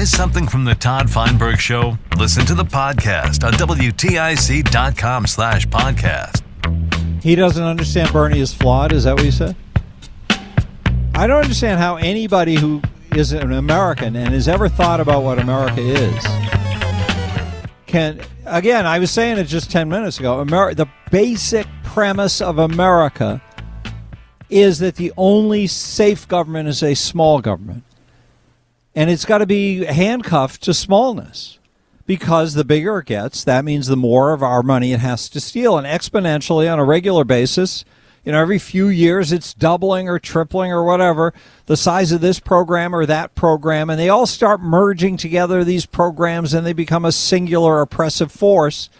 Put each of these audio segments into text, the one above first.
Miss something from the Todd Feinberg Show? Listen to the podcast on WTIC.com slash podcast. He doesn't understand Bernie is flawed. Is that what you said? I don't understand how anybody who is an American and has ever thought about what America is can. Again, I was saying it just ten minutes ago. The basic premise of America is that the only safe government is a small government, and it's got to be handcuffed to smallness because the bigger it gets, that means the more of our money it has to steal. And exponentially on a regular basis, you know, every few years it's doubling or tripling or whatever the size of this program or that program. And they all start merging together these programs and they become a singular oppressive force.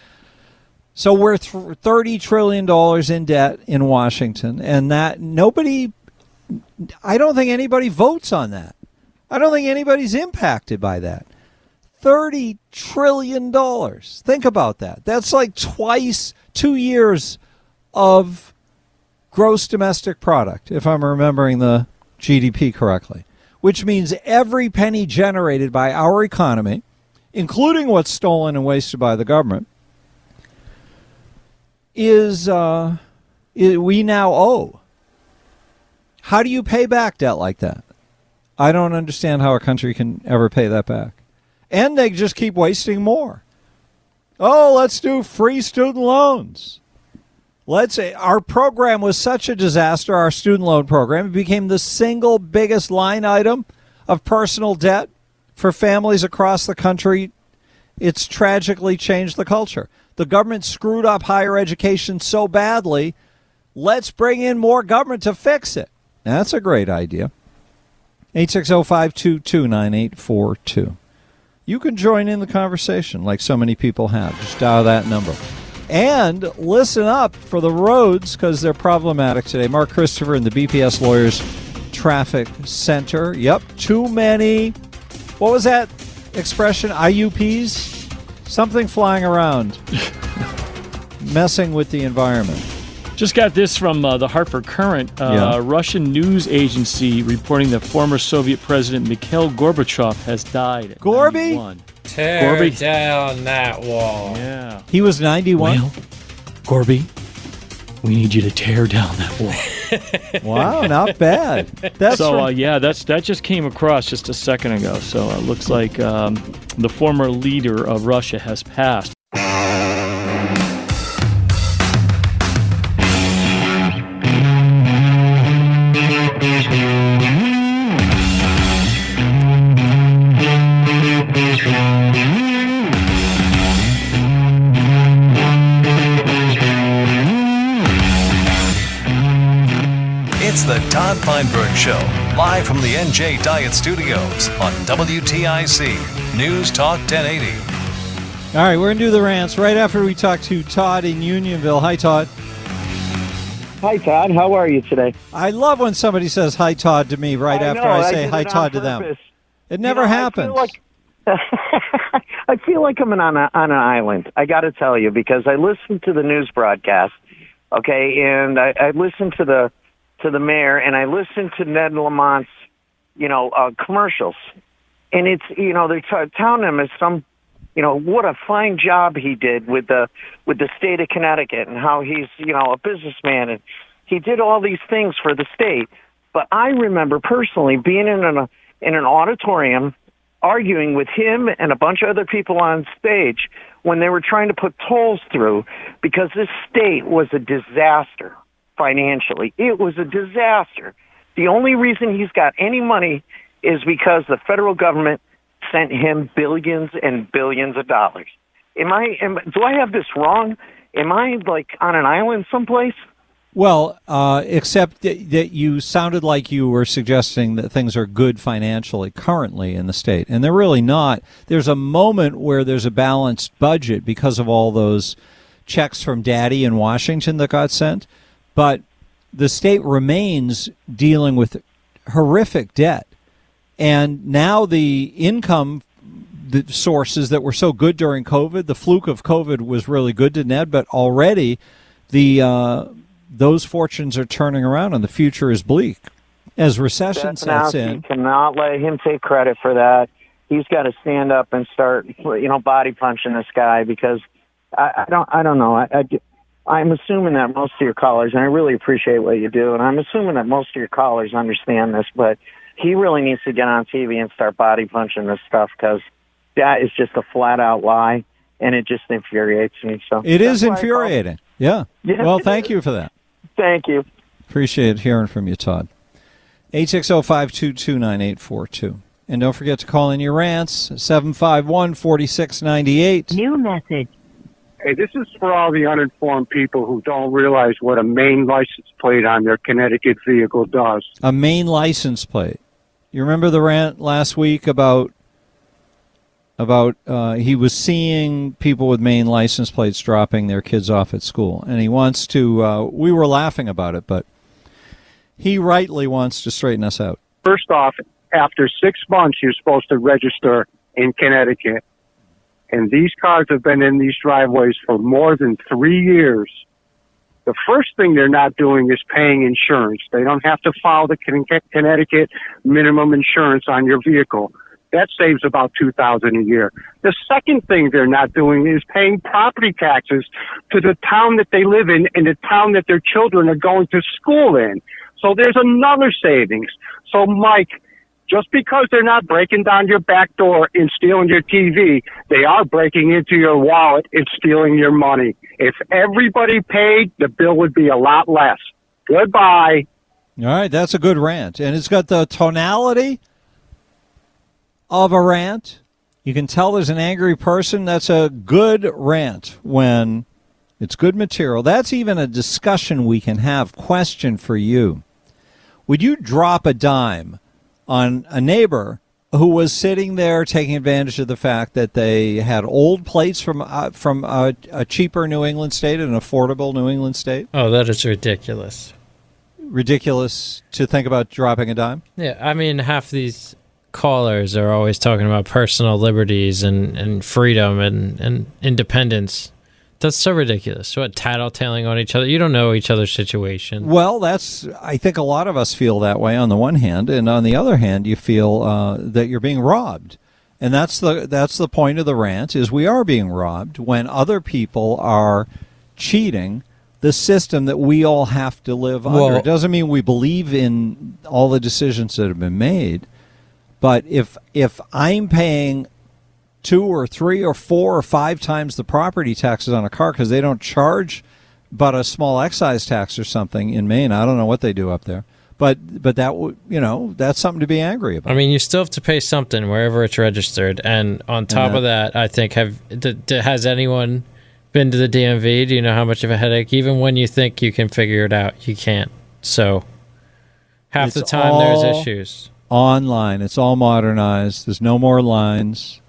So we're th- $30 trillion in debt in Washington. And that nobody, I don't think anybody votes on that. I don't think anybody's impacted by that. $30 trillion. Think about that. That's like twice two years of gross domestic product, if I'm remembering the GDP correctly, which means every penny generated by our economy, including what's stolen and wasted by the government, is uh, we now owe. How do you pay back debt like that? I don't understand how a country can ever pay that back. And they just keep wasting more. Oh, let's do free student loans. Let's say our program was such a disaster, our student loan program, it became the single biggest line item of personal debt for families across the country. It's tragically changed the culture. The government screwed up higher education so badly. Let's bring in more government to fix it. That's a great idea. 860-522-9842. You can join in the conversation like so many people have. Just dial that number. And listen up for the roads because they're problematic today. Mark Christopher in the BPS Lawyers Traffic Center. Yep, too many. What was that expression? IUPs? Something flying around, messing with the environment. Just got this from uh, the Hartford Courant. Uh, Yeah. Russian news agency reporting that former Soviet President Mikhail Gorbachev has died. At Gorby? 91. Tear Gorby? down that wall. Yeah. He was 91. Well, Gorby, we need you to tear down that wall. Wow, not bad. That's so from- uh, yeah, that's that just came across just a second ago. So it looks like um, the former leader of Russia has passed. Todd Feinberg Show, live from the NJ Diet Studios on WTIC News Talk 1080. All right, we're going to do the rants right after we talk to Todd in Unionville. Hi, Todd. Hi, Todd. How are you today? I love when somebody says hi, Todd, to me right I after know, I I say did hi, it on Todd, to them. It never You know, I happens. feel like I feel like I'm on a, on an island. I got to tell you because I listened to the news broadcast, okay, and I, I listened to the to the mayor and I listened to Ned Lamont's you know, uh, commercials, and it's you know they're t- touting him as some, you know, what a fine job he did with the with the state of Connecticut and how he's you know a businessman. And he did all these things for the state. But I remember personally being in an in an auditorium arguing with him and a bunch of other people on stage when they were trying to put tolls through because this state was a disaster financially. It was a disaster. The only reason he's got any money is because the federal government sent him billions and billions of dollars. Am I am, do I have this wrong? Am I like on an island someplace? Well, uh, except that, that you sounded like you were suggesting that things are good financially currently in the state, and they're really not. There's a moment where there's a balanced budget because of all those checks from Daddy in Washington that got sent, but the state remains dealing with horrific debt, and now the income the sources that were so good during COVID, the fluke of COVID was really good to Ned, but already the uh, those fortunes are turning around and the future is bleak. As recession sets in, cannot let him take credit for that. He's got to stand up and start, you know, body punching this guy because I, I don't, I don't know. I, I, I'm assuming that most of your callers, and I really appreciate what you do, and I'm assuming that most of your callers understand this, but he really needs to get on TV and start body punching this stuff because that is just a flat out lie, and it just infuriates me. So it is infuriating. Yeah. Yeah, Well, thank is. you for that. Thank you. Appreciate hearing from you, Todd. 860-522-9842. And don't forget to call in your rants, 751-4698. New message. Hey, this is for all the uninformed people who don't realize what a main license plate on their Connecticut vehicle does. A main license plate. You remember the rant last week about about uh, he was seeing people with main license plates dropping their kids off at school, and he wants to. Uh, we were laughing about it, but he rightly wants to straighten us out. First off, after six months, you're supposed to register in Connecticut. And these cars have been in these driveways for more than three years. The first thing they're not doing is paying insurance. They don't have to file the Connecticut minimum insurance on your vehicle. That saves about two thousand a year. The second thing they're not doing is paying property taxes to the town that they live in and the town that their children are going to school in. So there's another savings. So Mike, just because they're not breaking down your back door and stealing your TV, they are breaking into your wallet and stealing your money. If everybody paid, the bill would be a lot less. Goodbye. All right, that's a good rant, and it's got the tonality of a rant. You can tell there's an angry person. That's a good rant when it's good material. That's even a discussion we can have. Question for you Would you drop a dime on a neighbor who was sitting there taking advantage of the fact that they had old plates from uh, from a, a cheaper New England state, an affordable New England state? Oh, that is ridiculous. Ridiculous to think about dropping a dime. Yeah, I mean, half these callers are always talking about personal liberties and, and freedom and, and independence. That's so ridiculous. What, tattletaling on each other? You don't know each other's situation. Well, that's. I think a lot of us feel that way on the one hand, and on the other hand, you feel uh, that you're being robbed, and that's the that's the point of the rant is we are being robbed when other people are cheating the system that we all have to live under. Well- It doesn't mean we believe in all the decisions that have been made, but if if I'm paying two or three or four or five times the property taxes on a car because they don't charge but a small excise tax or something in Maine. I don't know what they do up there, but but that would you know that's something to be angry about. I mean, you still have to pay something wherever it's registered. And on top that- of that, I think have d- d- has anyone been to the DMV? Do you know how much of a headache? Even when you think you can figure it out, you can't. So half the time there's issues. Online, it's all modernized. There's no more lines.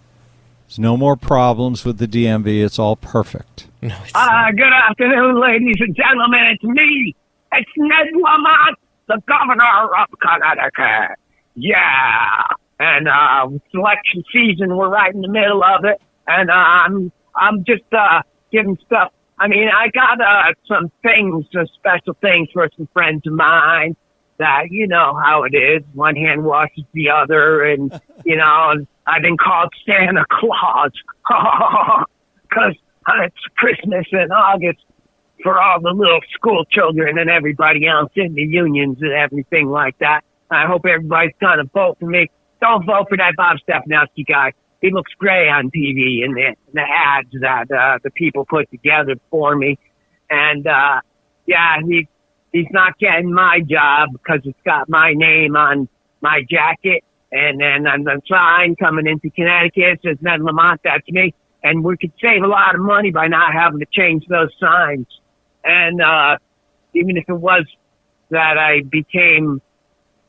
There's no more problems with the DMV. It's all perfect. Uh, good afternoon, ladies and gentlemen. It's me. It's Ned Lamont, the governor of Connecticut. Yeah. And uh, it's election season. We're right in the middle of it. And uh, I'm I'm just uh, giving stuff. I mean, I got uh, some things, some special things for some friends of mine. that you know how it is. One hand washes the other, and you know I've been called Santa Claus because it's Christmas in August for all the little school children and everybody else in the unions and everything like that. I hope everybody's gonna vote for me. Don't vote for that Bob Stefanowski guy. He looks gray on TV and the, the ads that uh, the people put together for me. And uh, yeah, he he's not getting my job because it's got my name on my jacket. And then the sign coming into Connecticut it says Ned Lamont, that's me. And we could save a lot of money by not having to change those signs. And uh, even if it was that I became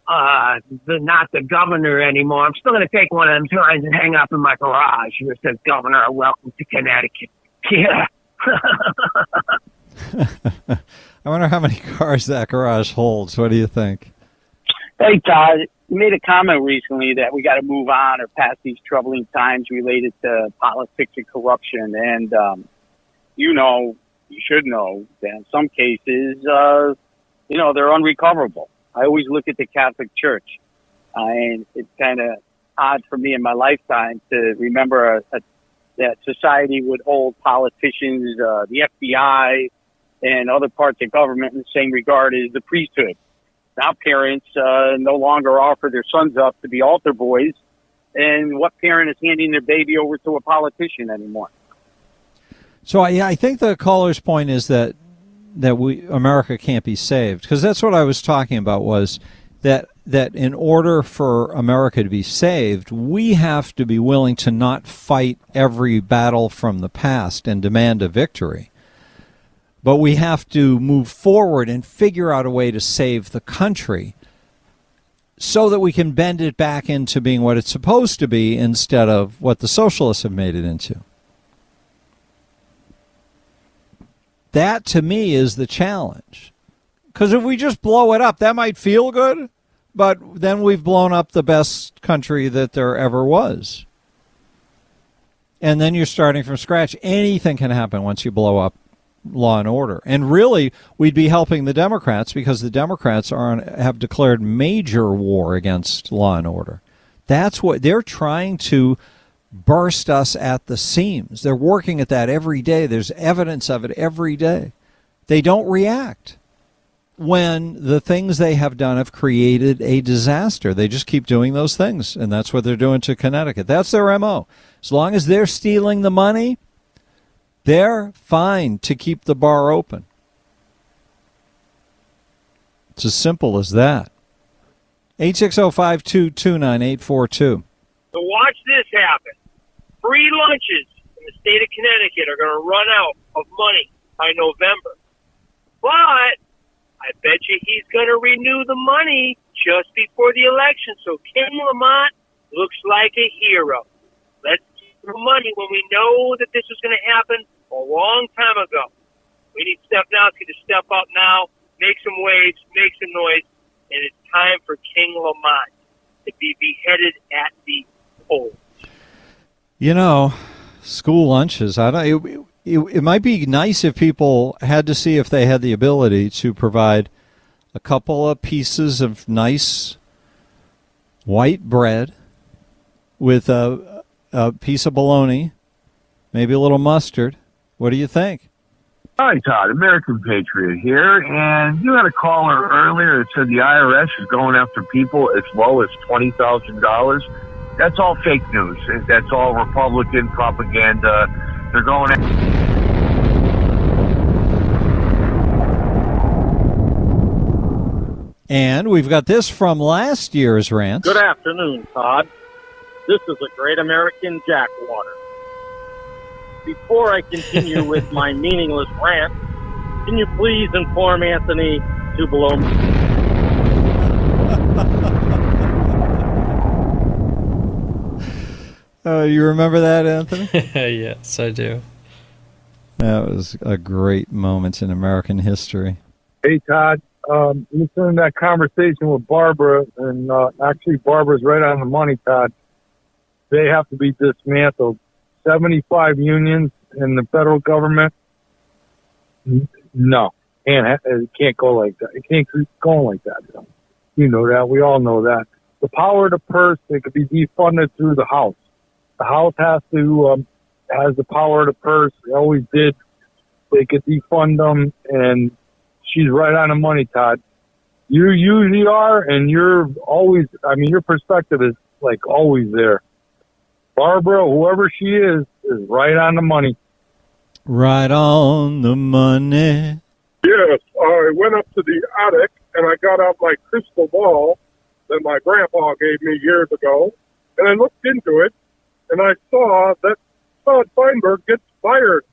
uh, the, not the governor anymore, I'm still going to take one of them signs and hang up in my garage where it says Governor, welcome to Connecticut. Yeah. I wonder how many cars that garage holds. What do you think? Hey, Todd, you made a comment recently that we got to move on or pass these troubling times related to politics and corruption. And, um, you know, you should know that in some cases, uh, you know, they're unrecoverable. I always look at the Catholic Church, uh, and it's kind of odd for me in my lifetime to remember a, a, that society would hold politicians, uh, the FBI, and other parts of government in the same regard as the priesthood. Now parents uh, no longer offer their sons up to be altar boys, and what parent is handing their baby over to a politician anymore? So I, I think the caller's point is that that we America can't be saved because that's what I was talking about was that that in order for America to be saved, we have to be willing to not fight every battle from the past and demand a victory. But we have to move forward and figure out a way to save the country so that we can bend it back into being what it's supposed to be instead of what the socialists have made it into. That to me is the challenge. Because if we just blow it up, that might feel good, but then we've blown up the best country that there ever was. And then you're starting from scratch. Anything can happen once you blow up law and order. And really, we'd be helping the Democrats because the Democrats are on, have declared major war against law and order. That's what they're trying to burst us at the seams. They're working at that every day. There's evidence of it every day. They don't react when the things they have done have created a disaster. They just keep doing those things, and that's what they're doing to Connecticut. That's their MO. As long as they're stealing the money, they're fine to keep the bar open. It's as simple as that. 860 To watch this happen free lunches in the state of Connecticut are going to run out of money by November. But I bet you he's going to renew the money just before the election. So King Lamont looks like a hero. The money when we know that this was going to happen a long time ago. We need Stefanowski to step up now, make some waves, make some noise, and it's time for King Lamont to be beheaded at the polls. You know, school lunches. I don't. It, it, it, might be nice if people had to see if they had the ability to provide a couple of pieces of nice white bread with a, a piece of bologna, maybe a little mustard. What do you think? Hi, Todd, American Patriot here. And you had a caller earlier that said the IRS is going after people as low as $20,000 that's all fake news. That's all Republican propaganda. They're going. after. And we've got this from last year's rant. Good afternoon, Todd. This is a great American jackwater. Before I continue with my meaningless rant, can you please inform Anthony to below me? Uh, you remember that, Anthony? yes, I do. That was a great moment in American history. Hey, Todd. Um, listening to that conversation with Barbara, and uh, actually, Barbara's right on the money, Todd. They have to be dismantled. 75 unions in the federal government. No, can't it can't go like that. It can't keep going like that. You know that. We all know that. The power of the purse, it could be defunded through the House. The House has to, um, has the power of the purse. They always did. They could defund them, and she's right on the money, Todd. You usually are, and you're always, I mean, your perspective is like always there. Barbara, whoever she is, is right on the money. Right on the money. Yes, I went up to the attic and I got out my crystal ball that my grandpa gave me years ago, and I looked into it, and I saw that Todd Feinberg gets fired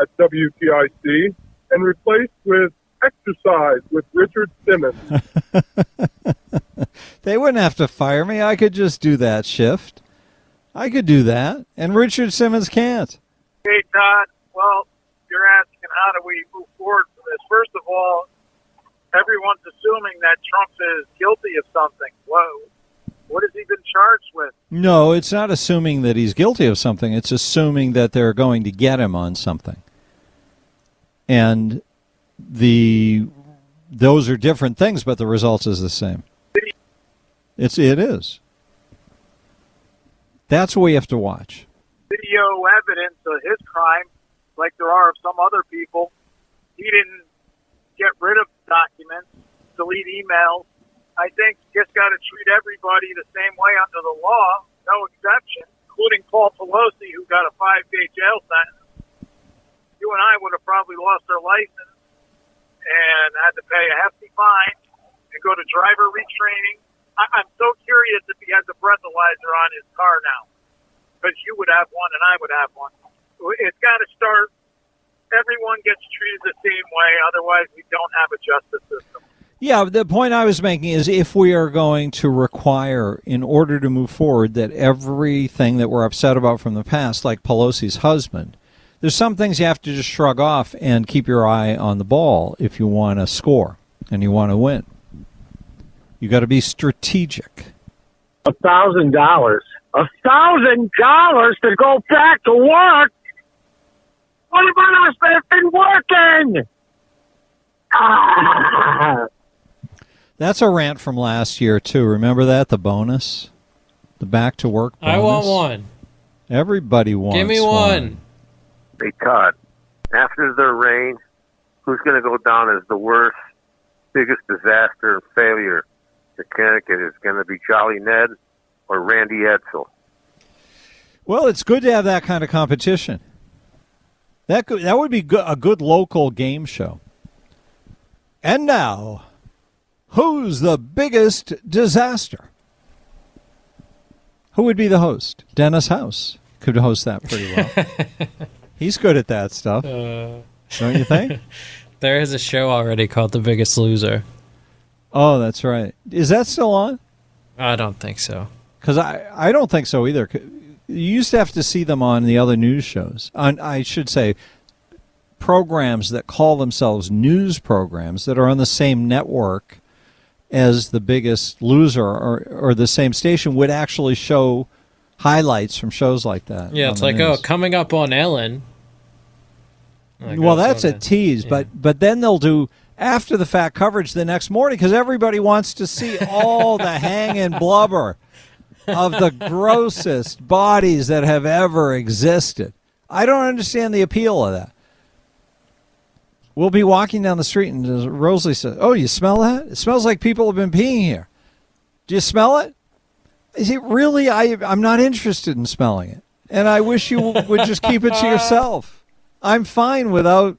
at WTIC and replaced with exercise with Richard Simmons. They wouldn't have to fire me. I could just do that shift. I could do that. And Richard Simmons can't. Hey, Todd. Well, you're asking how do we move forward from this? First of all, everyone's assuming that Trump is guilty of something. Whoa. What has he been charged with? No, it's not assuming that he's guilty of something. It's assuming that they're going to get him on something. And the those are different things, but the results is the same. It's it is. That's what we have to watch. Video evidence of his crime, like there are of some other people. He didn't get rid of documents, delete emails. I think you just got to treat everybody the same way under the law, no exception, including Paul Pelosi, who got a five-day jail sentence. You and I would have probably lost our license and had to pay a hefty fine and go to driver retraining. I, I'm so curious if he has a breathalyzer on his car now, because you would have one and I would have one. It's got to start. Everyone gets treated the same way, otherwise we don't have a justice system. Yeah, the point I was making is if we are going to require, in order to move forward, that everything that we're upset about from the past, like Pelosi's husband, there's some things you have to just shrug off and keep your eye on the ball if you want to score and you want to win. You got to be strategic. A thousand dollars. A thousand dollars to go back to work. What about us that have been working? Ah. That's a rant from last year too. Remember that the bonus, the back to work. Bonus? I want one. Everybody wants. One. Give me one. Hey, Todd, after the rain, who's going to go down as the worst, biggest disaster and failure to Connecticut? Is going to be Jolly Ned or Randy Edsall? Well, it's good to have that kind of competition. That could, that would be good, a good local game show. And now, who's the biggest disaster? Who would be the host? Dennis House could host that pretty well. He's good at that stuff, Uh, don't you think? there is a show already called The Biggest Loser. Oh, that's right. Is that still on? I don't think so. Because I, I don't think so either. You used to have to see them on the other news shows. On, I should say, programs that call themselves news programs that are on the same network as the biggest loser or, or the same station would actually show highlights from shows like that. Yeah, it's like, oh, news. oh, coming up on Ellen. Like, well, that's a tease, but but then they'll do after the fact coverage the next morning because everybody wants to see all the hanging blubber of the grossest bodies that have ever existed. I don't understand the appeal of that. We'll be walking down the street and Rosalie says, "Oh, you smell that? It smells like people have been peeing here. Do you smell it? Is it really? I I'm not interested in smelling it, and I wish you would just keep it to yourself. I'm fine without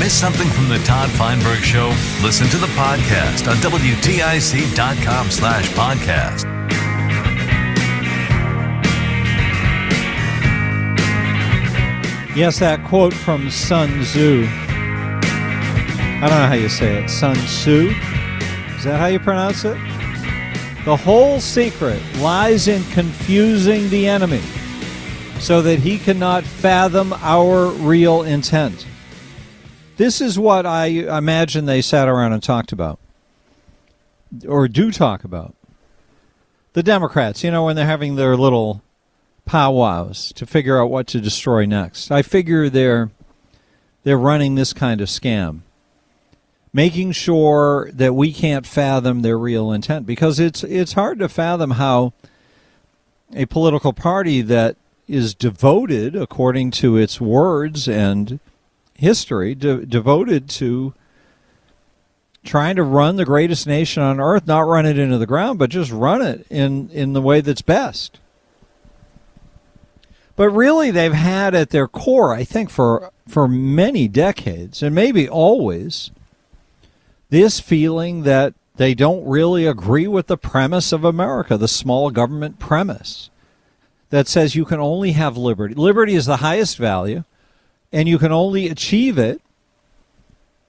Miss something from the Todd Feinberg Show? Listen to the podcast on WTIC.com slash podcast. Yes, that quote from Sun Tzu. I don't know how you say it. Sun Tzu? Is that how you pronounce it? The whole secret lies in confusing the enemy so that he cannot fathom our real intent. This is what I imagine they sat around and talked about, or do talk about. The Democrats, you know, when they're having their little powwows to figure out what to destroy next. I figure they're they're running this kind of scam, making sure that we can't fathom their real intent because it's it's hard to fathom how a political party that is devoted, according to its words and history de- devoted to trying to run the greatest nation on earth, not run it into the ground, but just run it in, in the way that's best. But really, they've had at their core, I think, for, for many decades, and maybe always, this feeling that they don't really agree with the premise of America, the small government premise that says you can only have liberty. Liberty is the highest value and you can only achieve it,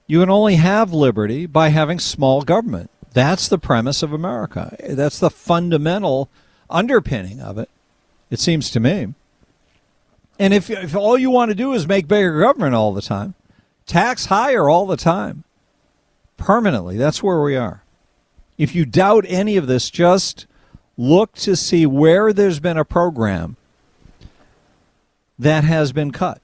you can only have liberty by having small government. That's the premise of America. That's the fundamental underpinning of it, it seems to me. And if, if all you want to do is make bigger government all the time, tax higher all the time, permanently, that's where we are. If you doubt any of this, just look to see where there's been a program that has been cut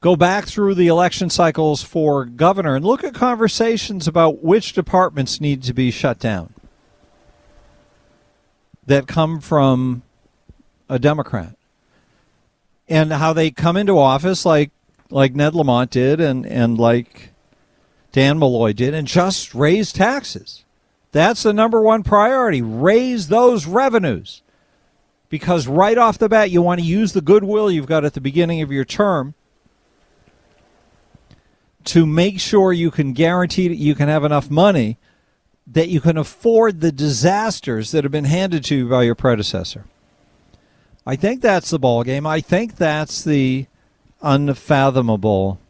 go back through the election cycles for governor and look at conversations about which departments need to be shut down that come from a Democrat and how they come into office like like Ned Lamont did and, and like Dan Malloy did and just raise taxes. That's the number one priority. Raise those revenues. Because right off the bat, you want to use the goodwill you've got at the beginning of your term to make sure you can guarantee that you can have enough money that you can afford the disasters that have been handed to you by your predecessor. I think that's the ball game. I think that's the unfathomable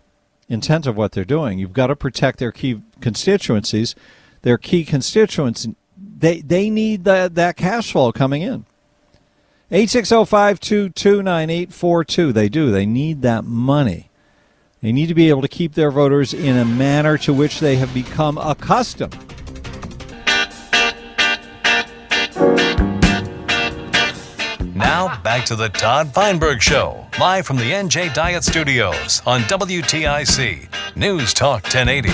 intent of what they're doing. You've got to protect their key constituencies. Their key constituents they they need that that cash flow coming in. 860 They do. They need that money. They need to be able to keep their voters in a manner to which they have become accustomed. Now, back to the Todd Feinberg Show, live from the NJ Diet Studios on WTIC News Talk 1080.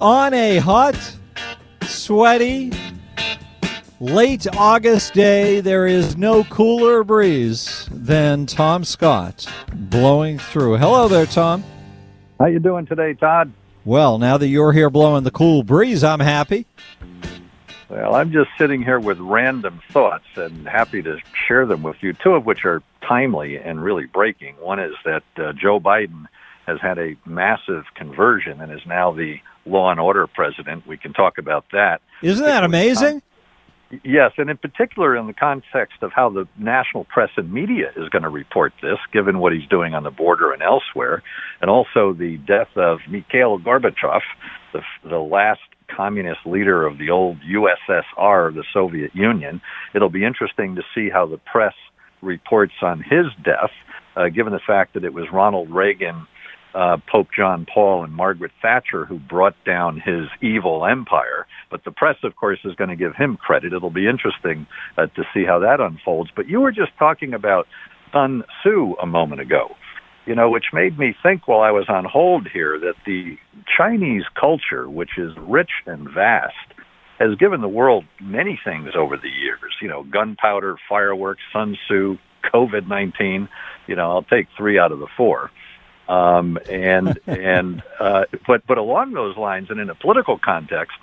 On a hot, sweaty, late August day, there is no cooler breeze than Tom Scott blowing through. Hello there, Tom. How you doing today, Todd? Well, now that you're here blowing the cool breeze, I'm happy. Well, I'm just sitting here with random thoughts and happy to share them with you, two of which are timely and really breaking. One is that uh, Joe Biden has had a massive conversion and is now the law and order president. We can talk about that. Isn't that amazing? Yes, and in particular in the context of how the national press and media is going to report this, given what he's doing on the border and elsewhere, and also the death of Mikhail Gorbachev, the, the last communist leader of the old USSR, the Soviet Union. It'll be interesting to see how the press reports on his death, uh, given the fact that it was Ronald Reagan uh, Pope John Paul and Margaret Thatcher who brought down his evil empire. But the press, of course, is going to give him credit. It'll be interesting uh, to see how that unfolds. But you were just talking about Sun Tzu a moment ago, you know, which made me think while I was on hold here that the Chinese culture, which is rich and vast, has given the world many things over the years. You know, gunpowder, fireworks, Sun Tzu, COVID 19. You know, I'll take three out of the four. Um, and and uh, but but along those lines, and in a political context,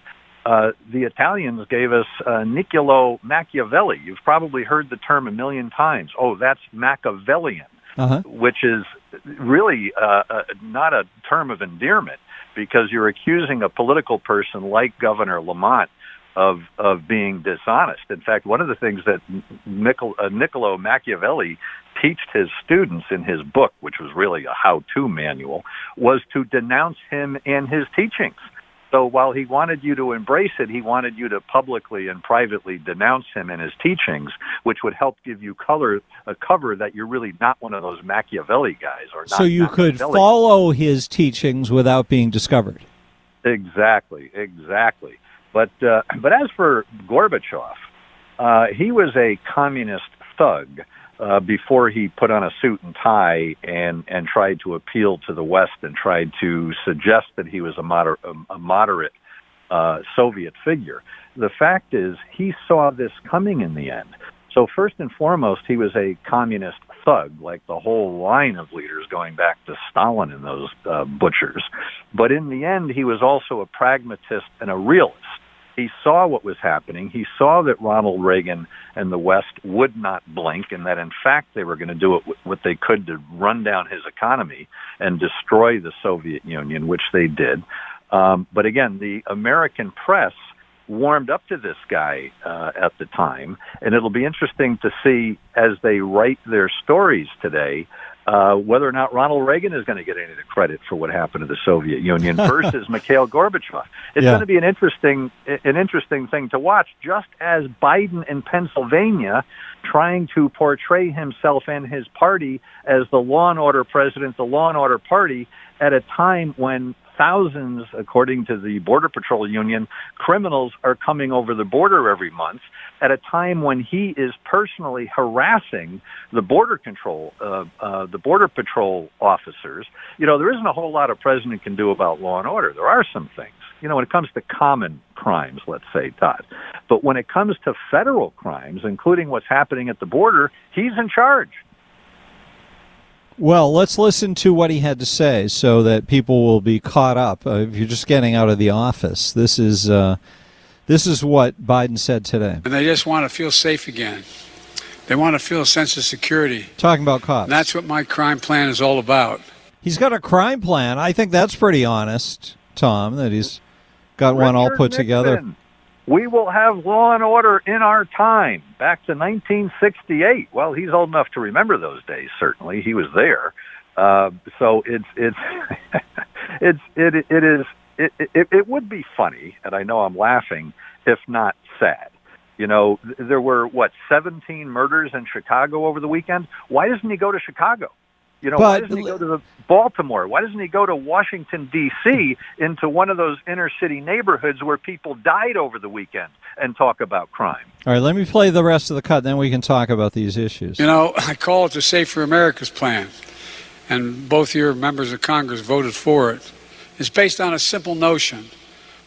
uh, the Italians gave us uh, Niccolo Machiavelli. You've probably heard the term a million times. Oh, that's Machiavellian, uh-huh. which is really uh, uh, not a term of endearment because you're accusing a political person like Governor Lamont of of being dishonest. In fact, one of the things that Niccolo, uh, Niccolo Machiavelli taught his students in his book, which was really a how-to manual, was to denounce him and his teachings. So while he wanted you to embrace it, he wanted you to publicly and privately denounce him and his teachings, which would help give you color a cover that you're really not one of those Machiavelli guys or not So you could follow his teachings without being discovered. Exactly, exactly. But uh, but as for Gorbachev, uh, he was a communist thug uh, before he put on a suit and tie and and tried to appeal to the West and tried to suggest that he was a moderate a moderate uh, Soviet figure. The fact is, he saw this coming in the end. So first and foremost, he was a communist thug, like the whole line of leaders going back to Stalin and those uh, butchers. But in the end, he was also a pragmatist and a realist. He saw what was happening. He saw that Ronald Reagan and the West would not blink, and that in fact they were going to do it, what they could to run down his economy and destroy the Soviet Union, which they did. Um, but again, the American press warmed up to this guy uh, at the time, and it'll be interesting to see as they write their stories today uh, whether or not Ronald Reagan is going to get any of the credit for what happened to the Soviet Union versus Mikhail Gorbachev. It's Yeah. going to be an interesting an interesting thing to watch. Just as Biden in Pennsylvania, trying to portray himself and his party as the law and order president, the law and order party, at a time when thousands, according to the Border Patrol Union, criminals are coming over the border every month at a time when he is personally harassing the border control, uh, uh, the border patrol officers. You know, there isn't a whole lot a president can do about law and order. There are some things. You know, when it comes to common crimes, let's say, Todd. But when it comes to federal crimes, including what's happening at the border, he's in charge. Well, let's listen to what he had to say so that people will be caught up. Uh, if you're just getting out of the office, this is uh, this is what Biden said today. And they just want to feel safe again. They want to feel a sense of security. Talking about cops. And that's what my crime plan is all about. He's got a crime plan. I think that's pretty honest, Tom, that he's got one all Richard put together. We will have law and order in our time, back to 1968. Well, he's old enough to remember those days. Certainly, he was there. Uh, so it's it's it's it it is it, it it would be funny, and I know I'm laughing, if not sad. You know, there were what 17 murders in Chicago over the weekend. Why doesn't he go to Chicago? You know, why doesn't he go to the Baltimore? Why doesn't he go to Washington D.C. into one of those inner city neighborhoods where people died over the weekend and talk about crime? All right, let me play the rest of the cut, then we can talk about these issues. You know, I call it the Safer America's plan. And both your members of Congress voted for it. It's based on a simple notion.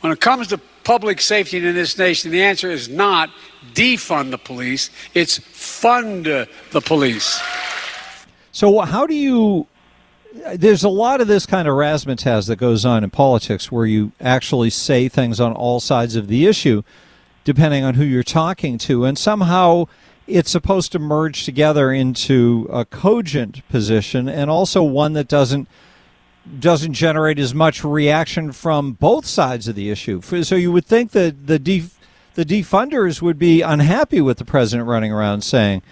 When it comes to public safety in this nation, the answer is not defund the police, it's fund the police. So, how do you? There's a lot of this kind of razzmatazz that goes on in politics where you actually say things on all sides of the issue, depending on who you're talking to, and somehow it's supposed to merge together into a cogent position and also one that doesn't doesn't generate as much reaction from both sides of the issue. So you would think that the def, the defunders would be unhappy with the president running around saying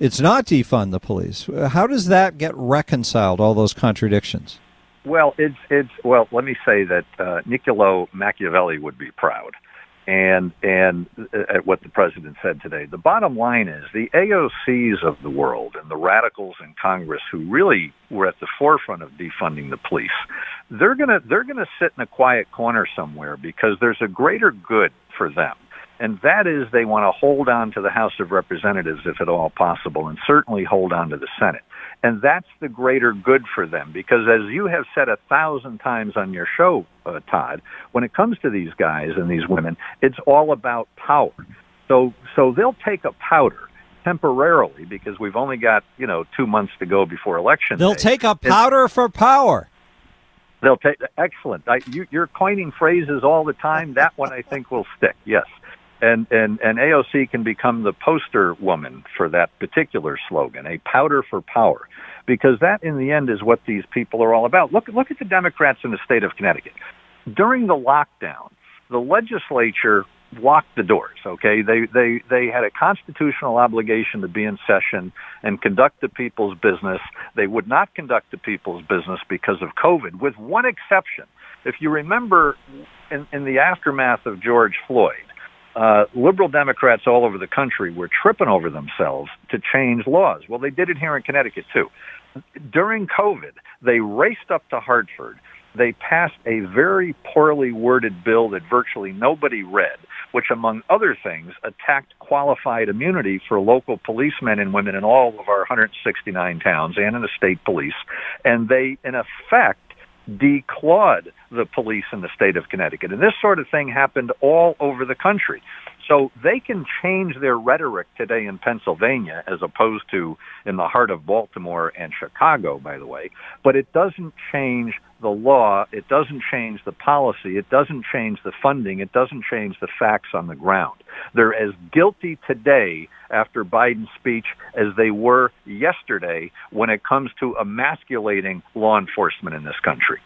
it's not defund the police. How does that get reconciled? All those contradictions. Well, it's it's well. Let me say that uh, Niccolo Machiavelli would be proud, and and uh, at what the president said today. The bottom line is the AOCs of the world and the radicals in Congress who really were at the forefront of defunding the police. They're gonna they're gonna sit in a quiet corner somewhere because there's a greater good for them and that is they want to hold on to the House of Representatives if at all possible, and certainly hold on to the Senate. And that's the greater good for them because, as you have said a thousand times on your show, uh, Todd, when it comes to these guys and these women, it's all about power. So, so they'll take a powder temporarily because we've only got you know two months to go before election. They'll day. take a powder for power. They'll take excellent. I, you, you're coining phrases all the time. That one I think will stick. Yes and and and AOC can become the poster woman for that particular slogan, a powder for power, because that in the end is what these people are all about. Look look at the Democrats in the state of Connecticut. During the lockdown, the legislature locked the doors, okay? They they they had a constitutional obligation to be in session and conduct the people's business. They would not conduct the people's business because of COVID with one exception. If you remember in, in the aftermath of George Floyd, uh, liberal Democrats all over the country were tripping over themselves to change laws. Well, they did it here in Connecticut too. During COVID, they raced up to Hartford. They passed a very poorly worded bill that virtually nobody read, which, among other things, attacked qualified immunity for local policemen and women in all of our 169 towns and in the state police. And they, in effect, declawed the police in the state of Connecticut. And this sort of thing happened all over the country. So they can change their rhetoric today in Pennsylvania as opposed to in the heart of Baltimore and Chicago, by the way. But it doesn't change the law. It doesn't change the policy. It doesn't change the funding. It doesn't change the facts on the ground. They're as guilty today after Biden's speech as they were yesterday when it comes to emasculating law enforcement in this country.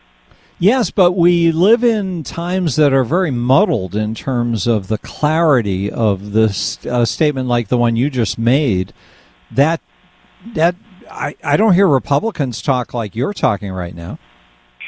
Yes, but we live in times that are very muddled in terms of the clarity of this uh, statement, like the one you just made. That that I, I don't hear Republicans talk like you're talking right now.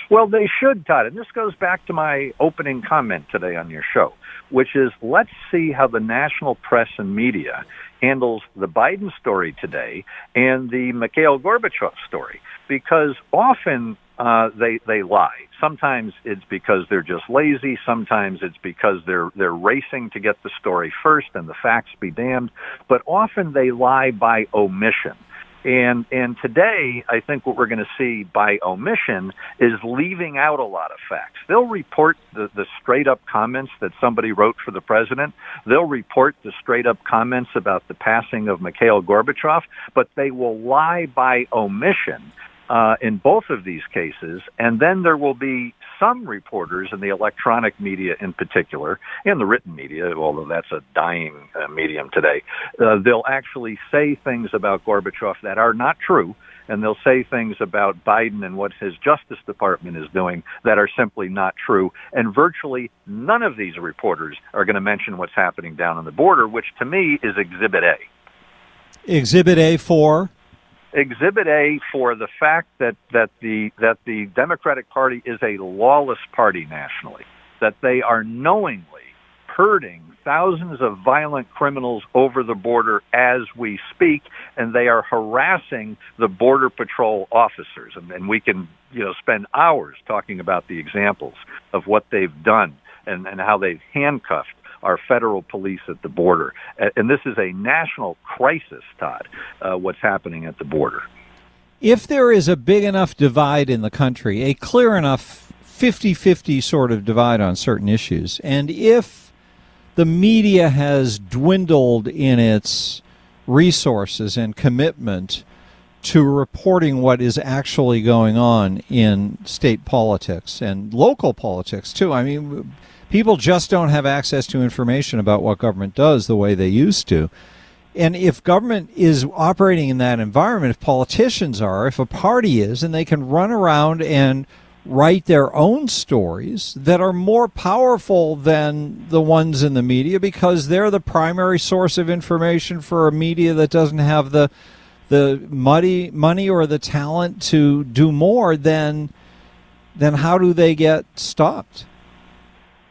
Well, they should, Todd. And this goes back to my opening comment today on your show, which is let's see how the national press and media handles the Biden story today and the Mikhail Gorbachev story, because often uh, they they lie. Sometimes it's because they're just lazy. Sometimes it's because they're they're racing to get the story first and the facts be damned. But often they lie by omission. And and today, I think what we're going to see by omission is leaving out a lot of facts. They'll report the, the straight up comments that somebody wrote for the president. They'll report the straight up comments about the passing of Mikhail Gorbachev, but they will lie by omission uh, in both of these cases, and then there will be some reporters in the electronic media in particular, and the written media, although that's a dying uh, medium today, uh, they'll actually say things about Gorbachev that are not true, and they'll say things about Biden and what his Justice Department is doing that are simply not true. And virtually none of these reporters are going to mention what's happening down on the border, which to me is Exhibit A. Exhibit A for? Exhibit A for the fact that, that the that the Democratic Party is a lawless party nationally, that they are knowingly herding thousands of violent criminals over the border as we speak, and they are harassing the border patrol officers. And, and we can you know spend hours talking about the examples of what they've done and, and how they've handcuffed our federal police at the border. And this is a national crisis, Todd, uh, what's happening at the border. If there is a big enough divide in the country, a clear enough 50 50 sort of divide on certain issues, and if the media has dwindled in its resources and commitment to reporting what is actually going on in state politics and local politics, too. I mean, people just don't have access to information about what government does the way they used to. And if government is operating in that environment, if politicians are, if a party is, and they can run around and write their own stories that are more powerful than the ones in the media because they're the primary source of information for a media that doesn't have the the muddy money or the talent to do more then then how do they get stopped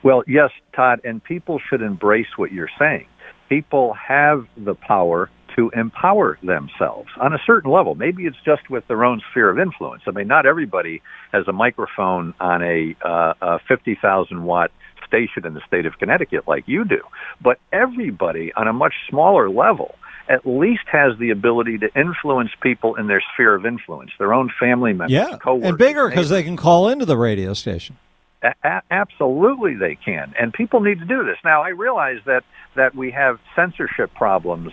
well yes todd and people should embrace what you're saying people have the power to empower themselves on a certain level. Maybe it's just with their own sphere of influence. I mean, not everybody has a microphone on a, uh, a 50,000 watt station in the state of Connecticut like you do, but everybody on a much smaller level at least has the ability to influence people in their sphere of influence, their own family members, yeah, coworkers, and bigger because they can call into the radio station. A- absolutely, they can, and people need to do this. Now, I realize that that we have censorship problems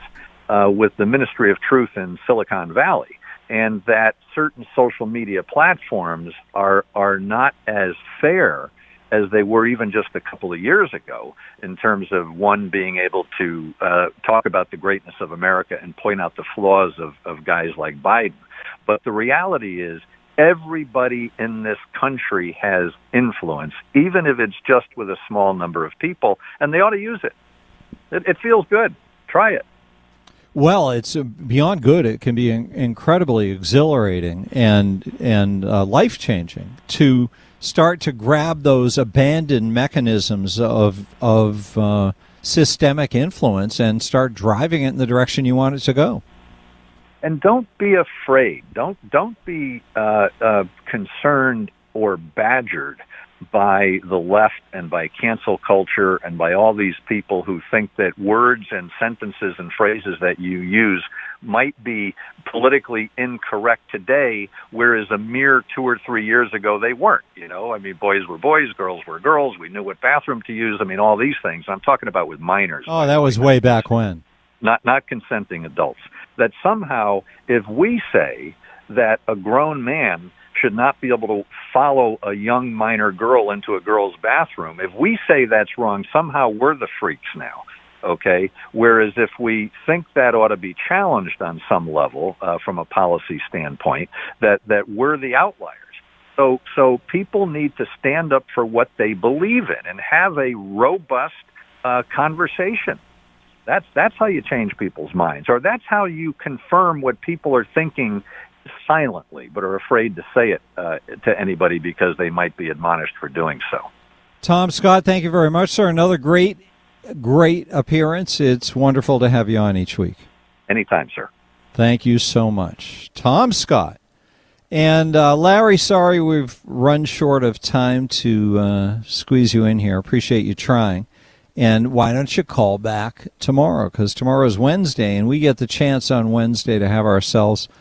uh, with the Ministry of Truth in Silicon Valley, and that certain social media platforms are are not as fair as they were even just a couple of years ago in terms of one being able to uh, talk about the greatness of America and point out the flaws of, of guys like Biden. But the reality is everybody in this country has influence, even if it's just with a small number of people, and they ought to use it. It, it feels good. Try it. Well, it's uh, beyond good. It can be incredibly exhilarating and and uh, life changing to start to grab those abandoned mechanisms of of uh, systemic influence and start driving it in the direction you want it to go. And don't be afraid. Don't don't be uh, uh concerned or badgered by the left and by cancel culture and by all these people who think that words and sentences and phrases that you use might be politically incorrect today, whereas a mere two or three years ago they weren't. You know, I mean, boys were boys, girls were girls. We knew what bathroom to use. I mean, all these things. I'm talking about with minors. Oh, that was way back when. Not not consenting adults. That somehow, if we say that a grown man should not be able to follow a young minor girl into a girl's bathroom. If we say that's wrong, somehow we're the freaks now. Okay. Whereas if we think that ought to be challenged on some level uh, from a policy standpoint, that that we're the outliers. So so people need to stand up for what they believe in and have a robust uh, conversation. That's that's how you change people's minds, or that's how you confirm what people are thinking silently, but are afraid to say it uh, to anybody because they might be admonished for doing so. Tom Scott, thank you very much, sir. Another great, great appearance. It's wonderful to have you on each week. Anytime, sir. Thank you so much. Tom Scott. And uh, Larry, sorry we've run short of time to uh, squeeze you in here. Appreciate you trying. And why don't you call back tomorrow? Because tomorrow is Wednesday, and we get the chance on Wednesday to have ourselves –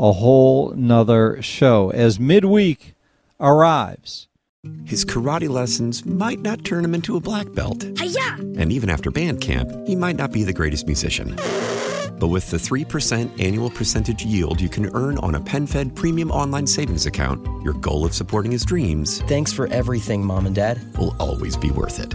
a whole nother show as midweek arrives. His karate lessons might not turn him into a black belt. Hi-ya! And even after band camp, he might not be the greatest musician. But with the 3% annual percentage yield you can earn on a PenFed premium online savings account, your goal of supporting his dreams. Thanks for everything, Mom and Dad. Will always be worth it.